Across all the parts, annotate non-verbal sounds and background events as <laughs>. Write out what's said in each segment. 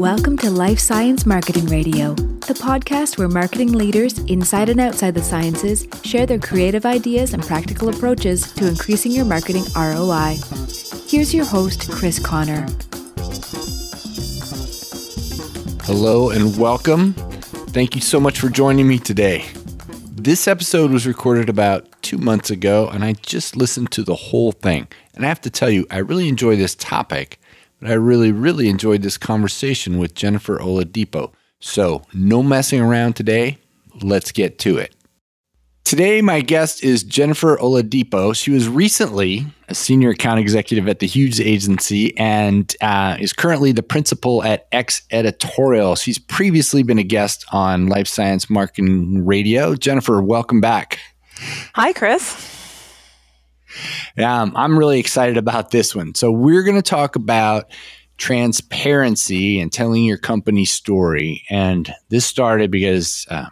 Welcome to Life Science Marketing Radio, the podcast where marketing leaders inside and outside the sciences share their creative ideas and practical approaches to increasing your marketing ROI. Here's your host, Chris Connor. Hello and welcome. Thank you so much for joining me today. This episode was recorded about two months ago, and I just listened to the whole thing. And I have to tell you, I really enjoy this topic but I really, really enjoyed this conversation with Jennifer Oladipo. So, no messing around today. Let's get to it. Today, my guest is Jennifer Oladipo. She was recently a senior account executive at the Hughes Agency and uh, is currently the principal at X Editorial. She's previously been a guest on Life Science Marketing Radio. Jennifer, welcome back. Hi, Chris. Um, I'm really excited about this one. So, we're going to talk about transparency and telling your company story. And this started because um,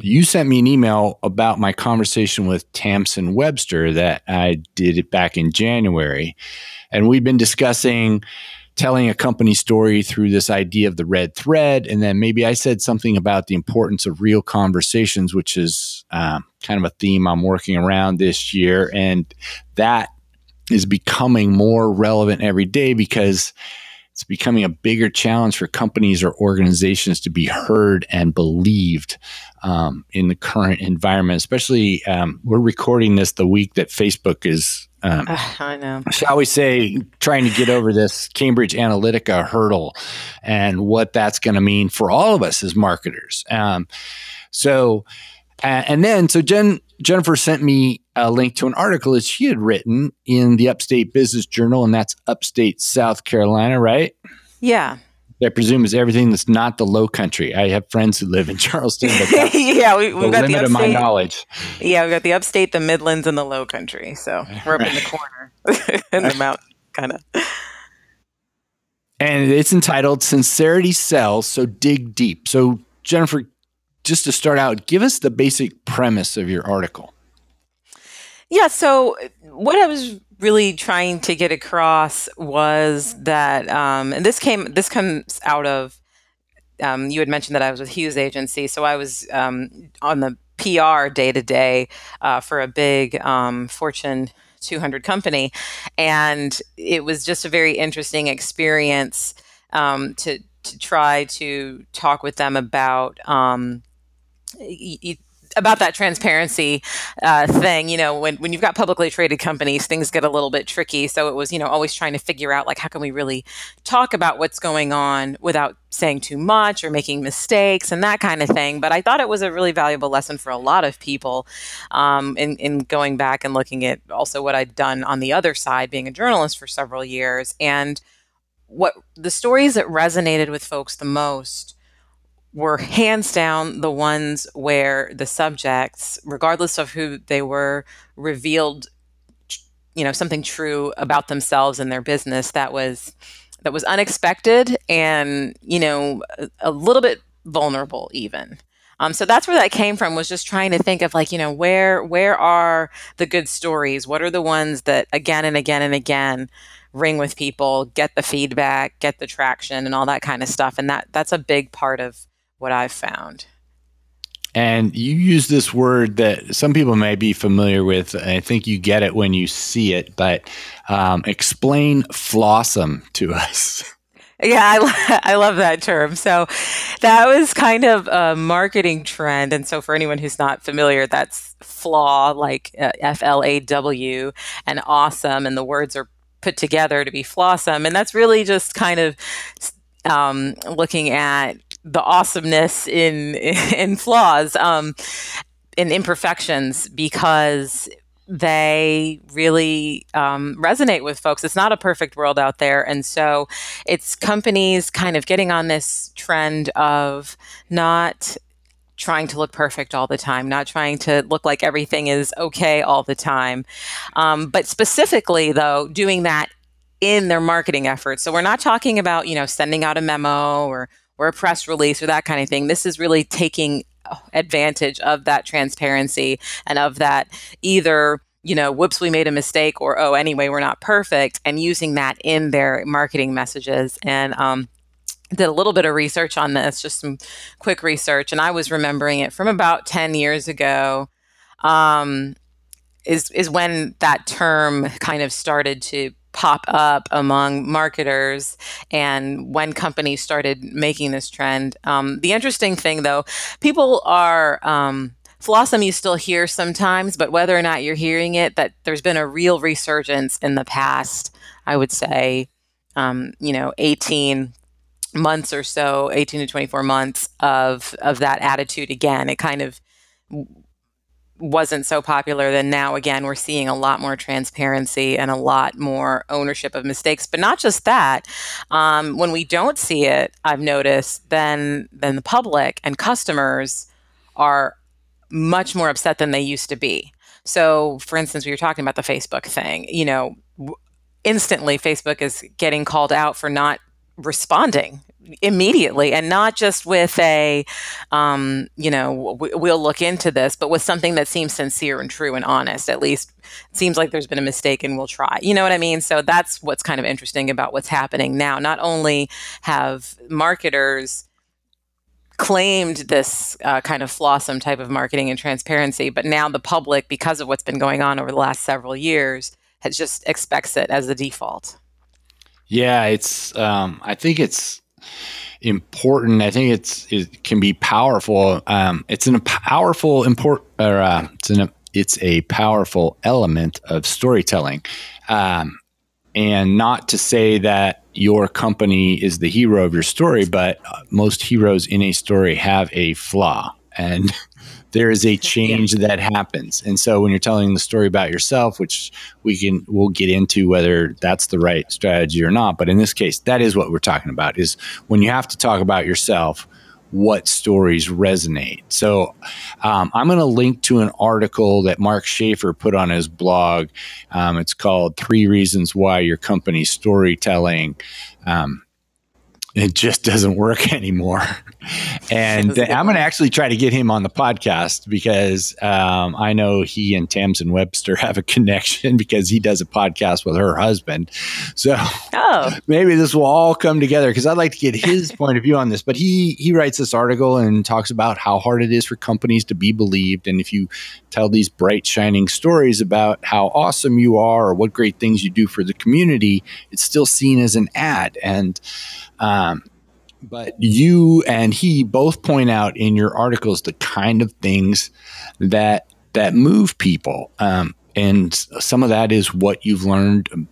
you sent me an email about my conversation with Tamsen Webster that I did it back in January. And we've been discussing telling a company story through this idea of the red thread. And then maybe I said something about the importance of real conversations, which is um, kind of a theme I'm working around this year. And that is becoming more relevant every day because it's becoming a bigger challenge for companies or organizations to be heard and believed um, in the current environment. Especially, um, we're recording this the week that Facebook is um, uh, I know. Shall we say, trying to get over this Cambridge Analytica hurdle and what that's going to mean for all of us as marketers. Um, so, and then, so Jen, Jennifer sent me a link to an article that she had written in the Upstate Business Journal, and that's upstate South Carolina, right? Yeah. I presume is everything that's not the Low Country. I have friends who live in <laughs> Charleston, but <laughs> yeah, we, have got limit the upstate, of my knowledge. Yeah, we've got the Upstate, the Midlands, and the Low Country. So we're up in the corner <laughs> in the mountain, kind of. And it's entitled "Sincerity Sells." So dig deep. So Jennifer, just to start out, give us the basic premise of your article. Yeah. So what I was really trying to get across was that, um, and this came, this comes out of, um, you had mentioned that I was with Hughes Agency, so I was um, on the PR day to day for a big um, Fortune 200 company, and it was just a very interesting experience um, to to try to talk with them about um, about that transparency uh, thing, you know, when, when you've got publicly traded companies, things get a little bit tricky. So it was, you know, always trying to figure out like how can we really talk about what's going on without saying too much or making mistakes and that kind of thing. But I thought it was a really valuable lesson for a lot of people um, in, in going back and looking at also what I'd done on the other side, being a journalist for several years. And what the stories that resonated with folks the most were hands down the ones where the subjects, regardless of who they were, revealed you know something true about themselves and their business that was that was unexpected and you know a, a little bit vulnerable even. Um, so that's where that came from was just trying to think of like you know where where are the good stories? What are the ones that again and again and again ring with people get the feedback get the traction and all that kind of stuff? And that that's a big part of what I've found. And you use this word that some people may be familiar with. I think you get it when you see it, but um, explain flawsome to us. <laughs> Yeah, I, <laughs> I love that term. So that was kind of a marketing trend. And so for anyone who's not familiar, that's flaw, like uh, F L A W, and awesome. And the words are put together to be flawsome. And that's really just kind of um, looking at the awesomeness in <laughs> in flaws um, in imperfections because they really um, resonate with folks. It's not a perfect world out there. And so it's companies kind of getting on this trend of not trying to look perfect all the time, not trying to look like everything is okay all the time. Um, but specifically, though, doing that in their marketing efforts. So we're not talking about, you know, sending out a memo or or a press release or that kind of thing. This is really taking advantage of that transparency and of that either you know, whoops, we made a mistake, or oh, anyway, we're not perfect, and using that in their marketing messages. And um, did a little bit of research on this, just some quick research, and I was remembering it from about 10 years ago. Um, is is when that term kind of started to pop up among marketers and when companies started making this trend. Um, the interesting thing, though, people are. Um, Flawsome you still hear sometimes, but whether or not you're hearing it, that there's been a real resurgence in the past, I would say, um, you know, 18 months or so, 18 to 24 months of of that attitude again. It kind of wasn't so popular then now again we're seeing a lot more transparency and a lot more ownership of mistakes. But not just that um, when we don't see it i've noticed then then the public and customers are much more upset than they used to be. So for instance we were talking about the facebook thing you know instantly facebook is getting called out for not responding immediately and not just with a um, you know we'll look into this but with something that seems sincere and true and honest. At least it seems like there's been a mistake and we'll try. You know what i mean? So that's what's kind of interesting about what's happening now. Not only have marketers claimed this uh, kind of flawsome type of marketing and transparency but now the public because of what's been going on over the last several years has just expects it as the default. Yeah it's um, i think it's important. I think it's it can be powerful. Um, it's a powerful import or uh, it's an it's a powerful element of storytelling, um, and not to say that your company is the hero of your story, but most heroes in a story have a flaw, and <laughs> there is a <laughs> change that happens. And so when you're telling the story about yourself, which we can we'll get into whether that's the right strategy or not, but in this case, that is what we're talking about is when you have to talk about yourself, what stories resonate. So um, I'm going to link to an article that Mark Schaefer put on his blog. Um, it's called Three Reasons Why Your Company's Storytelling. Um, it just doesn't work <laughs> anymore. And <laughs> I'm going to actually try to get him on the podcast because um, I know he and Tamsen Webster <laughs> have a connection <laughs> because he does a podcast with her husband. So oh. maybe this will all come together because I'd like to get his point of view on this. But he he writes this article and talks about how hard it is for companies to be believed, and if you tell these bright shining stories about how awesome you are or what great things you do for the community, it's still seen as an ad and um, but you and he both point out in your articles the kind of things that that move people, um, and some of that is what you've learned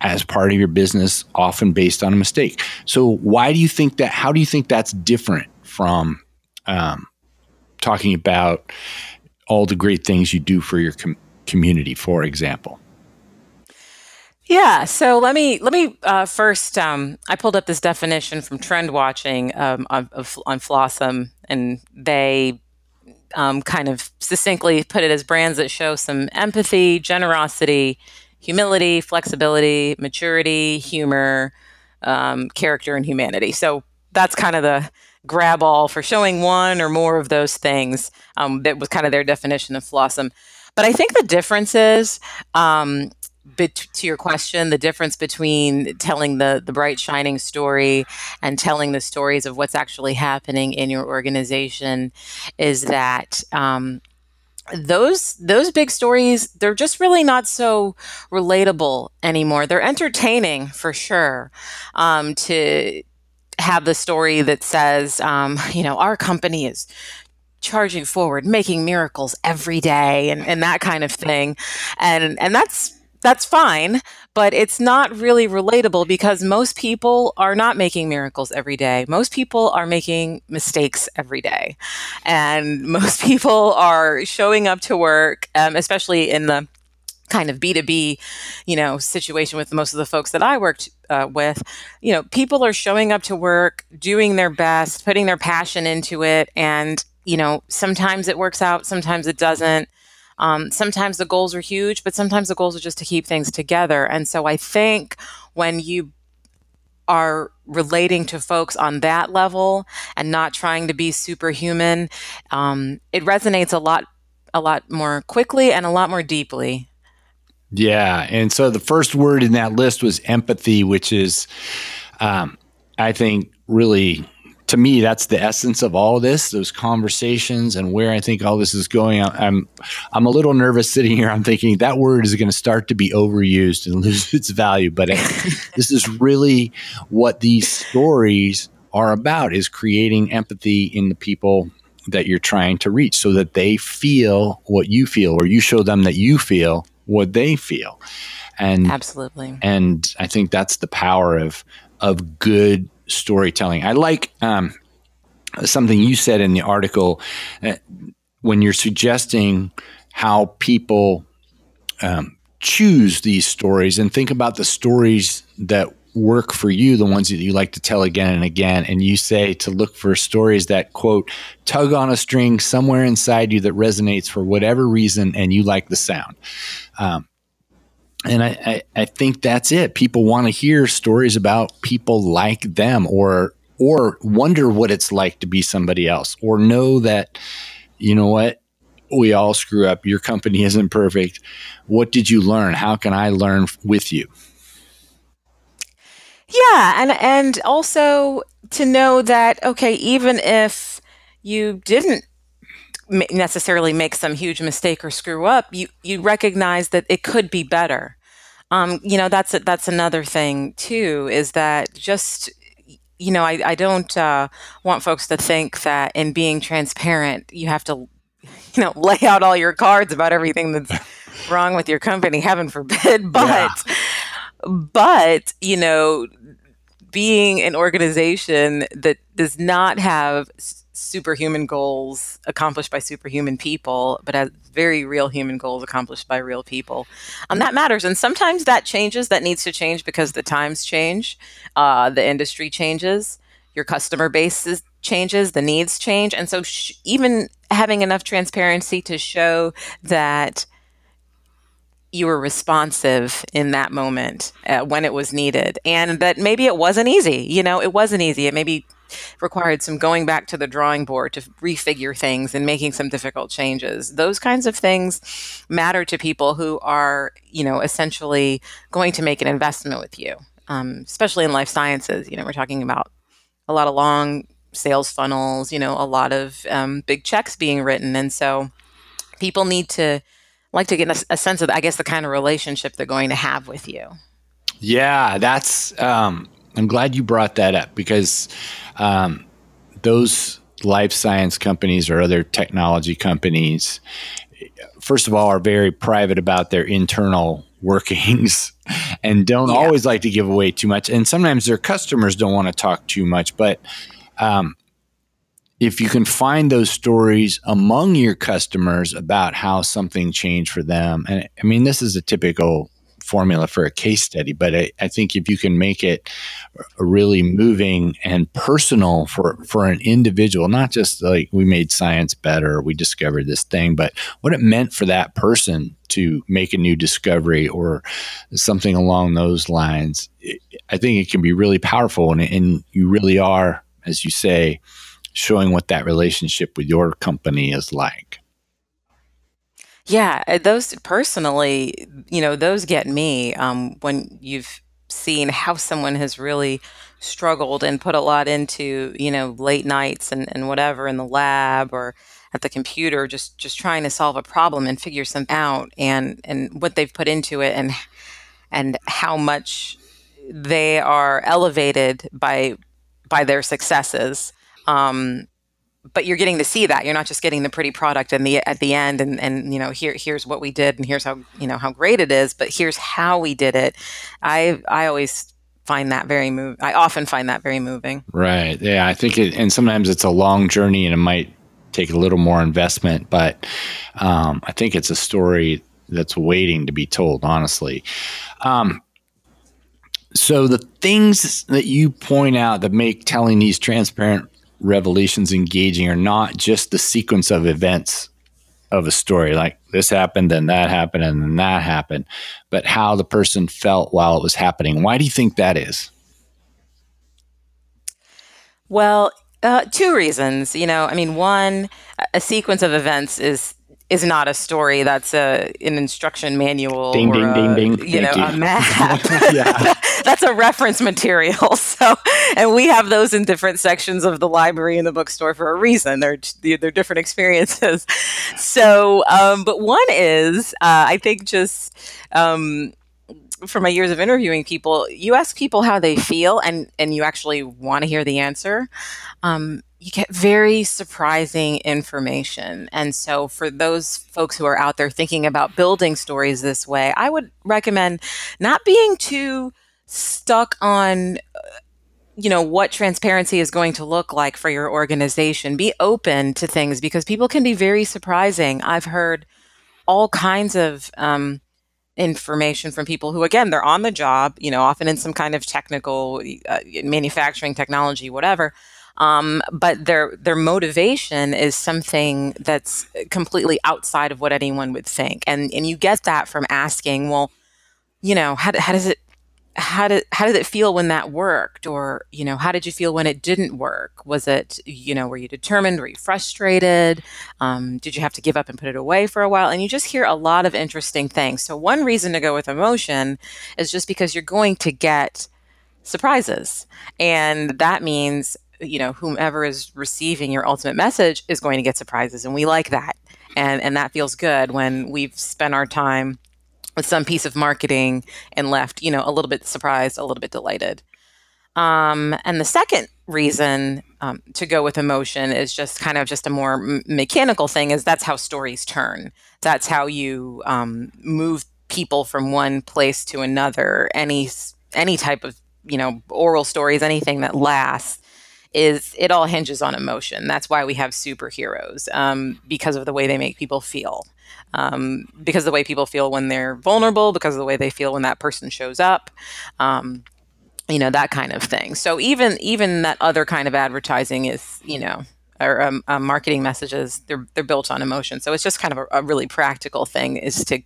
as part of your business, often based on a mistake. So, why do you think that? How do you think that's different from um, talking about all the great things you do for your com- community, for example? Yeah, so let me let me uh, first. Um, I pulled up this definition from Trend Watching um, of, of, on Flawsome, and they um, kind of succinctly put it as brands that show some empathy, generosity, humility, flexibility, maturity, humor, um, character, and humanity. So that's kind of the grab all for showing one or more of those things. Um, that was kind of their definition of Flawsome. But I think the difference is to your question, the difference between telling the the bright shining story and telling the stories of what's actually happening in your organization is that um, those those big stories they're just really not so relatable anymore. They're entertaining for sure. Um, to have the story that says, um, you know, our company is charging forward, making miracles every day, and, and that kind of thing, and and that's that's fine, but it's not really relatable because most people are not making miracles every day. Most people are making mistakes every day. And <laughs> most people are showing up to work, um, especially in the kind of B2B, you know, situation with most of the folks that I worked uh, with, you know, people are showing up to work, doing their best, putting their passion into it. And, you know, sometimes it works out, sometimes it doesn't. Um, sometimes the goals are huge, but sometimes the goals are just to keep things together. And so I think when you are relating to folks on that level and not trying to be superhuman, um, it resonates a lot, a lot more quickly and a lot more deeply. Yeah, and so the first word in that list was empathy, which is, um, I think, really to me, that's the essence of all this, those conversations and where I think all this is going. I'm, I'm a little nervous sitting here. I'm thinking that word is going to start to be overused and <laughs> lose its value. But uh, <laughs> this is really what these stories are about is creating empathy in the people that you're trying to reach so that they feel what you feel or you show them that you feel what they feel. And absolutely. And I think that's the power of, of good storytelling. I like um, something you said in the article uh, when you're suggesting how people um, choose these stories and think about the stories that work for you, the ones that you like to tell again and again. And you say to look for stories that, quote, tug on a string somewhere inside you that resonates for whatever reason and you like the sound. Um, and I, I, I think that's it. People want to hear stories about people like them or or wonder what it's like to be somebody else or know that you know what? We all screw up. Your company <laughs> isn't perfect. What did you learn? How can i learn with you? Yeah and and also to know that okay even if you didn't necessarily make some huge mistake or screw up, you you recognize that it could be better. Um, you know, that's that's another thing too. Is that just you know, I, I don't uh, want folks to think that in being transparent, you have to, you know, <laughs> lay out all your cards about everything that's <laughs> wrong with your company. Heaven forbid. <laughs> But, yeah. but you know, being an organization that does not have superhuman goals accomplished by superhuman people, but as very real human goals accomplished by real people. Um, that matters. And sometimes that changes, that needs to change because the times change, uh, the industry changes, your customer base is, changes, the needs change. And so, sh- even having enough transparency to show that you were responsive in that moment uh, when it was needed and that maybe it wasn't easy you know it wasn't easy it maybe required some going back to the drawing board to refigure things and making some difficult changes. Those kinds of things matter to people who are, you know, essentially going to make an investment with you, um, especially in life sciences. You know, we're talking about a lot of long sales funnels, you know, a lot of um, big checks being written. And so people need to like to get a, a sense of, I guess, the kind of relationship they're going to have with you. Yeah, that's um, I'm glad you brought that up because um, those life science companies or other technology companies, first of all, are very private about their internal workings <laughs> and don't yeah. always like to give away too much. And sometimes their customers don't want to talk too much. But um, if you can find those stories among your customers about how something changed for them, and I mean, this is a typical formula for a case study, but I, I, think if you can make it really moving and personal for, for an individual, not just like we made science better, we discovered this thing, but what it meant for that person to make a new discovery or something along those lines, I think it can be really powerful. And, and you really are, as you say, showing what that relationship with your company is like. Yeah, uh, those personally, you know, those get me um, when you've seen how someone has really struggled and put a lot into, you know, late nights and, and whatever in the lab or at the computer, just just trying to solve a problem and figure something out, and and what they've put into it, and and how much they are elevated by by their successes. Um, but you're getting to see that. You're not just getting the pretty product and the at the end and and you know here here's what we did and here's how you know how great it is but here's how we did it. I i always find that very move i often find that very moving. Right. Yeah i think it and sometimes it's a long journey and it might take a little more investment but um, i think it's a story that's waiting to be told honestly. Um, so the things that you point out that make telling these transparent revelations engaging are not just the sequence of events of a story. Like this happened then that happened and then that happened. But how the person felt while it was happening. Why do you think that is? Well uh, two reasons. You know i mean one a sequence of events is is not a story. That's a an instruction manual. Ding, or ding, a, ding, ding. You know, Thank a map. <laughs> <laughs> Yeah. that's a reference material. <laughs> So, and we have those in different sections of the library and the bookstore for a reason. They're they're different experiences. So, um, but one is, uh, I think, just. Um, from my years of interviewing people, you ask people how they feel, and and you actually want to hear the answer. Um, you get very surprising information. And so, for those folks who are out there thinking about building stories this way, I would recommend not being too stuck on. uh, You know, what transparency is going to look like for your organization. Be open to things because people can be very surprising. I've heard all kinds of um, information from people who, again, they're on the job, you know, often in some kind of technical uh, manufacturing technology, whatever um, but their their motivation is something that's completely outside of what anyone would think, and and you get that from asking, well, you know, how, how does it how did how did it feel when that worked, or you know, how did you feel when it didn't work? Was it you know, were you determined? Were you frustrated? Um, did you have to give up and put it away for a while? And you just hear a lot of interesting things. So one reason to go with emotion is just because you're going to get surprises, and that means you know whomever is receiving your ultimate message is going to get surprises and we like that. And and that feels good when we've spent our time with some piece of marketing and left you know a little bit surprised a little bit delighted. Um, and the second reason um, to go with emotion is just kind of just a more m- mechanical thing is that's how stories turn. That's how you um, move people from one place to another. Any any type of you know oral stories anything that lasts is it all hinges on emotion. That's why we have superheroes um, because of the way they make people feel, um, because of the way people feel when they're vulnerable, because of the way they feel when that person shows up, um, you know that kind of thing. So even even that other kind of advertising is you know or um, uh, marketing messages they're they're built on emotion. So it's just kind of a, a really practical thing is to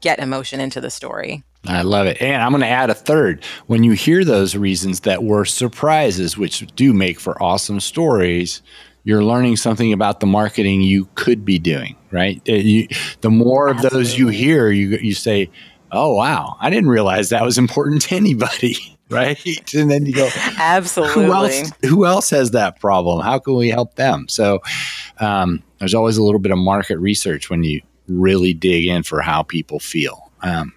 get emotion into the story. I love it. And I'm going to add a third. When you hear those reasons that were surprises, which do make for awesome stories, you're learning something about the marketing you could be doing, right? Uh, You, the more of those you hear, you, you say, oh, wow, I didn't realize that was important to anybody, <laughs> right? And then you go, Absolutely. who else, who else has that problem? How can we help them? So um, there's always a little bit of market research when you really dig in for how people feel. Um,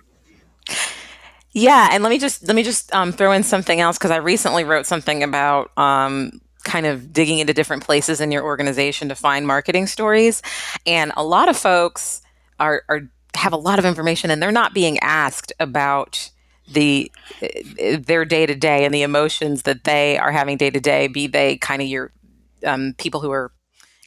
Yeah, and let me just let me just um, throw in something else because I recently wrote something about um, kind of digging into different places in your organization to find marketing stories, and a lot of folks are, are have a lot of information and they're not being asked about the uh, their day to day and the emotions that they are having day to day. Be they kind of your um, people who are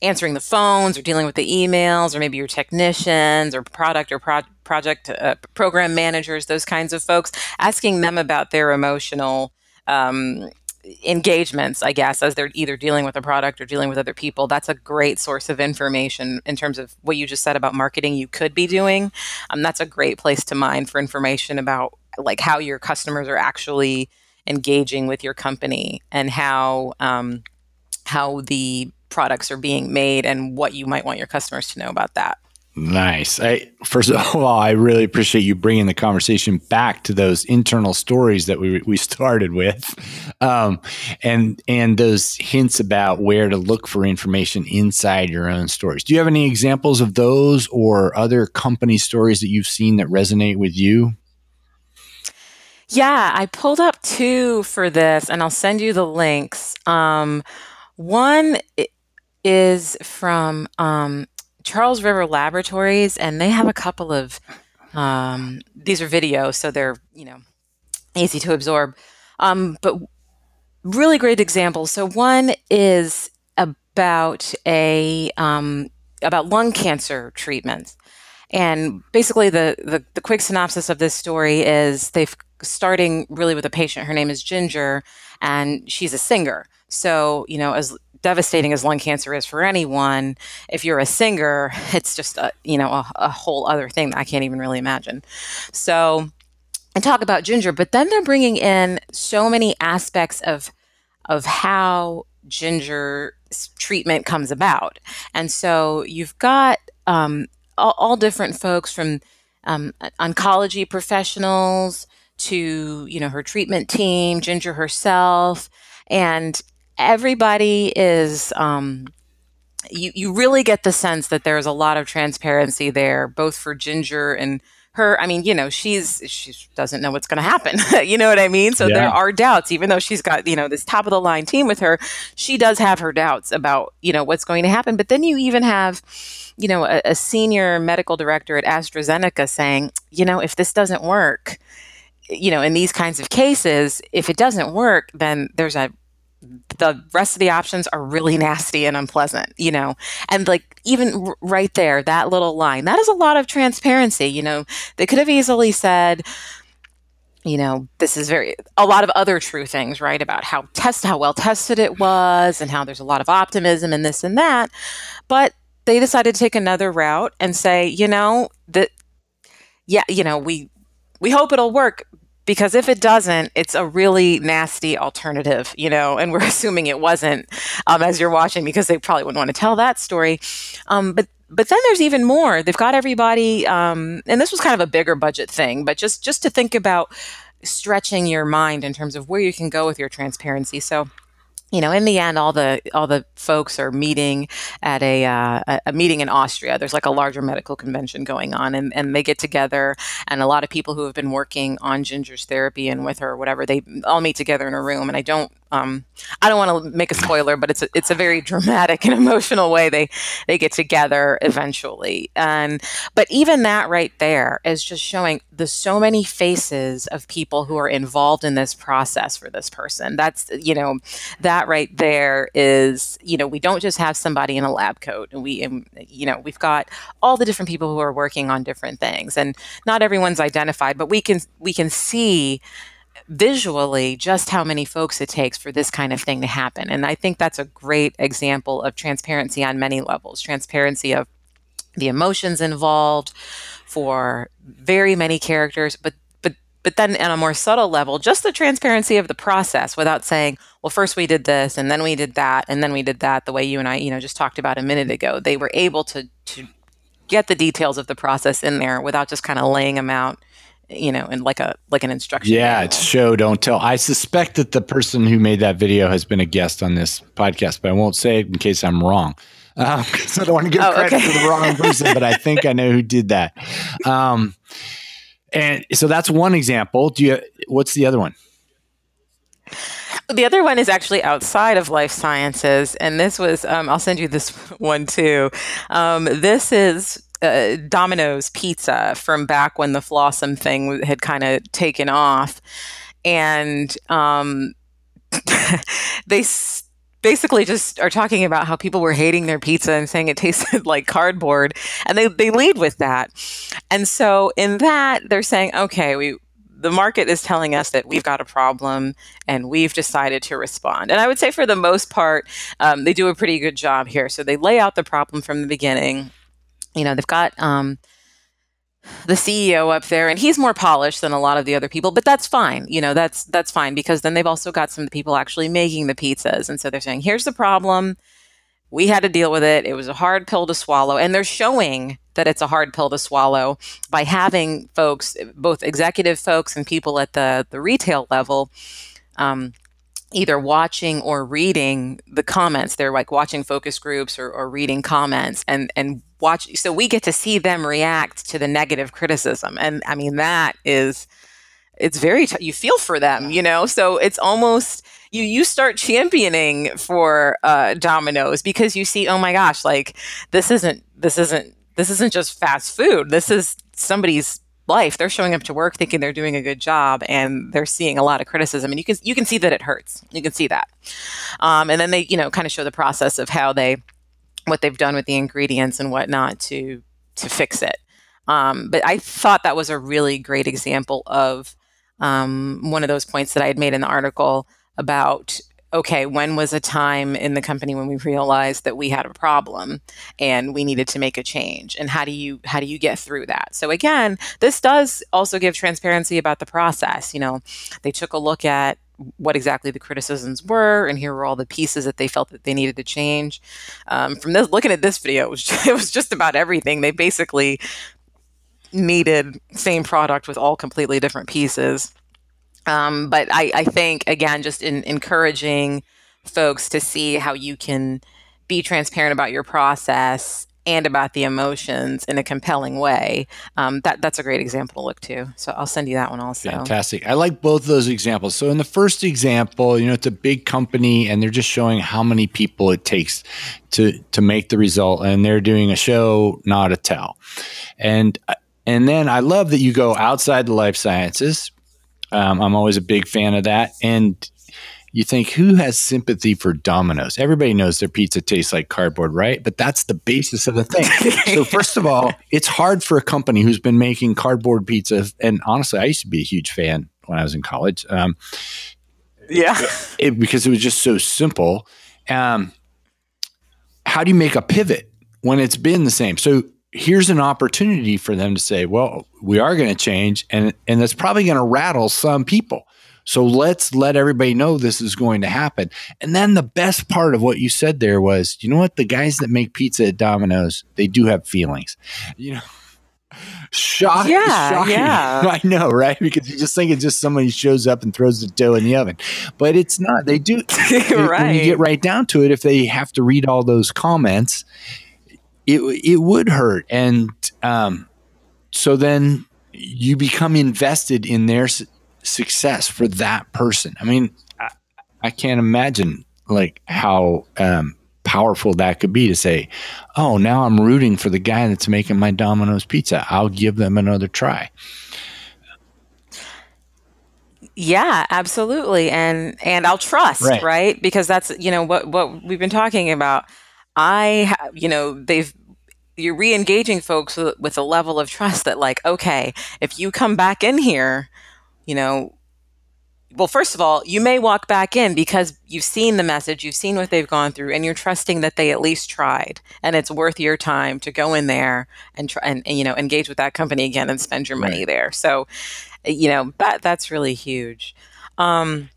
answering the phones or dealing with the emails or maybe your technicians or product or pro- project uh, program managers those kinds of folks asking them about their emotional um, engagements i guess as they're either dealing with a product or dealing with other people that's a great source of information in terms of what you just said about marketing you could be doing um, that's a great place to mine for information about like how your customers are actually engaging with your company and how um, how the products are being made and what you might want your customers to know about that. Nice. I, first of <laughs> all, I really appreciate you bringing the conversation back to those internal stories that we we started with, um, and and those hints about where to look for information inside your own stories. Do you have any examples of those or other company stories that you've seen that resonate with you? Yeah, I pulled up two for this, and I'll send you the links. Um, one is from um, Charles River Laboratories, and they have a couple of um, these are videos, so they're you know easy to absorb. Um, but really great examples. So one is about a um, about lung cancer treatments, and basically the, the the quick synopsis of this story is they've starting really with a patient. Her name is Ginger, and she's a singer. So you know as devastating as lung cancer is for anyone, if you're a singer, <laughs> it's just a, you know a, a whole other thing that I can't even really imagine. So, and talk about Ginger, but then they're bringing in so many aspects of of how Ginger's treatment comes about, and so you've got um, all, all different folks from um, oncology professionals to you know her treatment team, Ginger herself, and everybody is. Um, you, you really get the sense that there's a lot of transparency there, both for Ginger and her i mean you know she's she doesn't know what's going to happen <laughs> you know what i mean so yeah. there are doubts even though she's got you know this top of the line team with her she does have her doubts about you know what's going to happen but then you even have you know a, a senior medical director at astrazeneca saying you know if this doesn't work you know in these kinds of cases if it doesn't work then there's a the rest of the options are really nasty and unpleasant, you know. And like even r- right there, that little line, that is a lot of transparency, you know. They could have easily said, you know, this is very a lot of other true things, right? About how test how well tested it was and how there's a lot of optimism and this and that. But they decided to take another route and say, you know, that yeah, you know, we we hope it'll work, because if it doesn't, it's a really nasty alternative, you know, and we're <laughs> assuming it wasn't um, as you're watching because they probably wouldn't want to tell that story. Um, but but then there's even more. They've got everybody, um, and this was kind of a bigger budget thing, but just just to think about stretching your mind in terms of where you can go with your transparency. So you know, in the end, all the all the folks are meeting at a uh, a meeting in Austria. There's like a larger medical convention going on, and, and they get together, and a lot of people who have been working on Ginger's therapy and with her, whatever, they all meet together in a room. And I don't um, I don't want to make a spoiler, but it's a, it's a very dramatic and <laughs> emotional way they they get together eventually. And but even that right there is just showing the so many faces of people who are involved in this process for this person. That's you know that right there is you know we don't just have somebody in a lab coat. and We you know we've got all the different people who are working on different things, and not everyone's identified, but we can we can see visually just how many folks it takes for this kind of thing to happen. And I think that's a great example of transparency on many levels transparency of the emotions involved for very many characters, but but then on a more subtle level, just the transparency of the process without saying, well, first we did this and then we did that and then we did that the way you and I, you know, just talked about a minute ago. They were able to to get the details of the process in there without just kind of laying them out you know, and like a like an instruction. Yeah, manual. it's show don't tell. I suspect that the person who made that video has been a guest on this podcast, but I won't say it in case I'm wrong. Because um, <laughs> I don't want to give oh, credit okay. to the wrong <laughs> person, but I think I know who did that. Um, and so that's one example. Do you? What's the other one? The other one is actually outside of life sciences, and this was. Um, I'll send you this <laughs> one too. Um, this is uh, Domino's pizza from back when the Flawsome thing had kind of taken off, and um, <laughs> they s- basically just are talking about how people were hating their pizza and saying it tasted <laughs> like cardboard, and they they lead with that, and so in that they're saying, okay, we the market is telling us that we've got a problem and we've decided to respond. And I would say, for the most part, um, they do a pretty good job here. So they lay out the problem from the beginning you know, they've got um, the CEO up there, and he's more polished than a lot of the other people, but that's fine. You know, that's that's fine because then they've also got some of the people actually making the pizzas, and so they're saying, "Here's the problem. We had to deal with it. It was a hard pill to swallow," and they're showing that it's a hard pill to swallow by having folks, both executive folks and people at the the retail level. Um, either watching or reading the comments. They're like watching focus groups or, or reading comments and and watch so we get to see them react to the negative criticism. And i mean that is it's very t- you feel for them you know? So it's almost you you start championing for uh, domino's because you see oh my gosh like this isn't this isn't this isn't just fast food. This is somebody's life they're showing up to work thinking they're doing a good job and they're seeing a lot of criticism. And you can you can see that it hurts. You can see that. Um, and then they you know kind of show the process of how they what they've done with the ingredients and whatnot to to fix it. Um, but I thought that was a really great example of um, one of those points that I had made in the article about okay, when was a time in the company when we realized that we had a problem and we needed to make a change, and how do you how do you get through that? So again, this does also give transparency about the process. You know, they took a look at what exactly the criticisms were, and here were all the pieces that they felt that they needed to change. Um, from this, looking at this video, it was <laughs> just, it was just about everything. They basically needed same product with all completely different pieces. Um, but I, I think again, just in encouraging folks to see how you can be transparent about your process and about the emotions in a compelling way. Um, that that's a great example to look to. So I'll send you that one also. Fantastic. I like both of those examples. So in the first example, you know, it's a big company and they're just showing how many people it takes to to make the result, and they're doing a show, not a tell. And and then I love that you go outside the life sciences. Um, I'm always a big fan of that. And you think who has sympathy for Domino's? Everybody knows their pizza tastes like cardboard, right? But that's the basis of the thing. so <laughs> first of all, it's hard for a company who's been making cardboard pizza, and honestly, I used to be a huge fan when I was in college. Um, yeah, <laughs> it, because it was just so simple. Um, how do you make a pivot when it's been the same? So here's an opportunity for them to say, well, we are going to change, and and that's probably going to rattle some people. So let's let everybody know this is going to happen. And then the best part of what you said there was, you know what? The guys that make pizza at Domino's, they do have feelings. You know, shock, yeah, shocking. yeah. <laughs> I know, right? Because you just think it's just somebody shows up and throws the dough in the oven, but it's not. They do. <laughs> right. When you get right down to it, if they have to read all those comments, it it would hurt, and um, so then you become invested in their success for that person. I mean, I, I can't imagine like how um, powerful that could be to say, "Oh, now I'm rooting for the guy that's making my Domino's pizza. I'll give them another try." Yeah, absolutely. And and I'll trust, Right. right? Because that's, you know, what what we've been talking about. I ha- you know, they've you're re-engaging folks with, with a level of trust that like, okay, if you come back in here, you know, well, first of all, you may walk back in because you've seen the message, you've seen what they've gone through, and you're trusting that they at least tried, and it's worth your time to go in there and try and, and, you know engage with that company again and spend your money Right. there. So, you know that that's really huge. Um,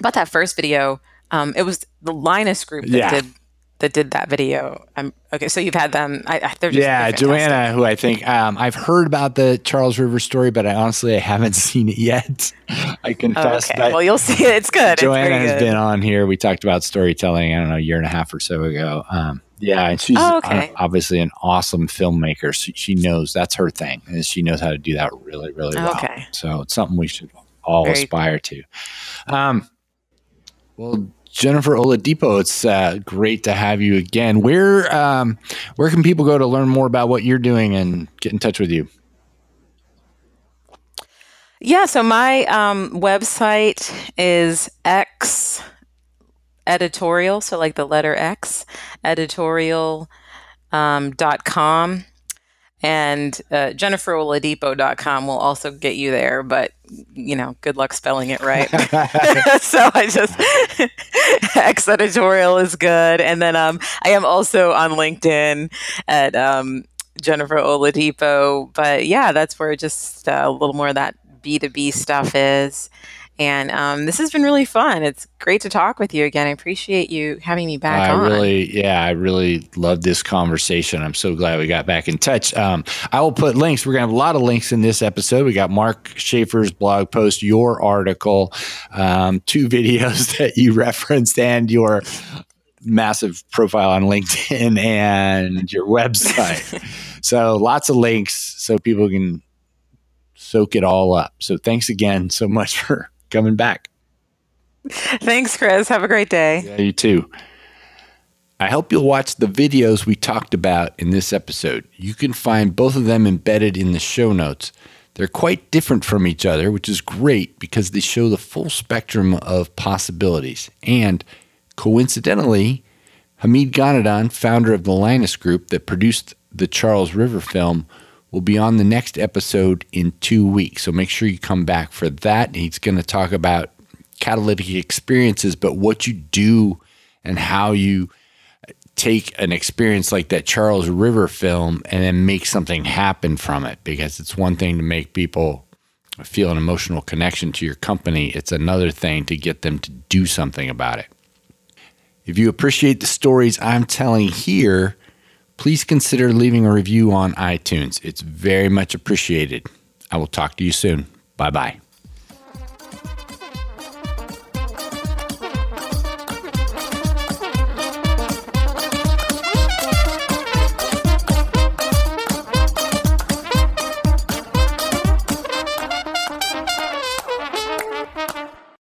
about that first video, um, it was the Linus group that Yeah. did that did that video. Um, okay, so you've had them. I, they're just yeah, they're. Joanna, who I think um, I've heard about the Charles River story, but I honestly I haven't <laughs> seen it yet. I confess. Okay, well you'll see it. It's good. Joanna it's has good. been on here. We talked about storytelling. I don't know, a year and a half or so ago. Um, yeah, and she's Oh, okay. uh, obviously an awesome filmmaker. She, she knows that's her thing, and she knows how to do that really, really well. Okay. So it's something we should all Very aspire to. Um, well, Jennifer Oladipo, it's uh, great to have you again. Where um, where can people go to learn more about what you're doing and get in touch with you? Yeah, so my um, website is X editorial, so like the letter X editorial um, dot com. And uh, JenniferOladipo.com will also get you there, but you know, good luck spelling it right. <laughs> <laughs> so I just <laughs> X editorial is good, and then um, I am also on LinkedIn at um, Jennifer Oladipo. But yeah, that's where just uh, a little more of that B two B stuff is. And um, this has been really fun. It's great to talk with you again. I appreciate you having me back I on. really, yeah, I really love this conversation. I'm so glad we got back in touch. Um, I will put links. We're gonna have a lot of links in this episode. We got Mark Schaefer's blog post, your article, um, two <laughs> videos that you referenced, and your massive profile on LinkedIn <laughs> and your website. <laughs> so lots of links so people can soak it all up. So thanks again so much for coming back. Thanks, Chris. Have a great day. Yeah, you too. I hope you'll watch the videos we talked about in this episode. You can find both of them embedded in the show notes. They're quite different from each other, which is great because they show the full spectrum of possibilities. And coincidentally, Hamid Ghanadan, founder of the Linus Group that produced the Charles River film, will be on the next episode in two weeks. So make sure you come back for that. He's going to talk about catalytic experiences, but what you do and how you uh, take an experience like that Charles River film and then make something happen from it. Because it's one thing to make people feel an emotional connection to your company, it's another thing to get them to do something about it. If you appreciate the stories I'm telling here, please consider leaving a review on iTunes. It's very much appreciated. I will talk to you soon. Bye bye.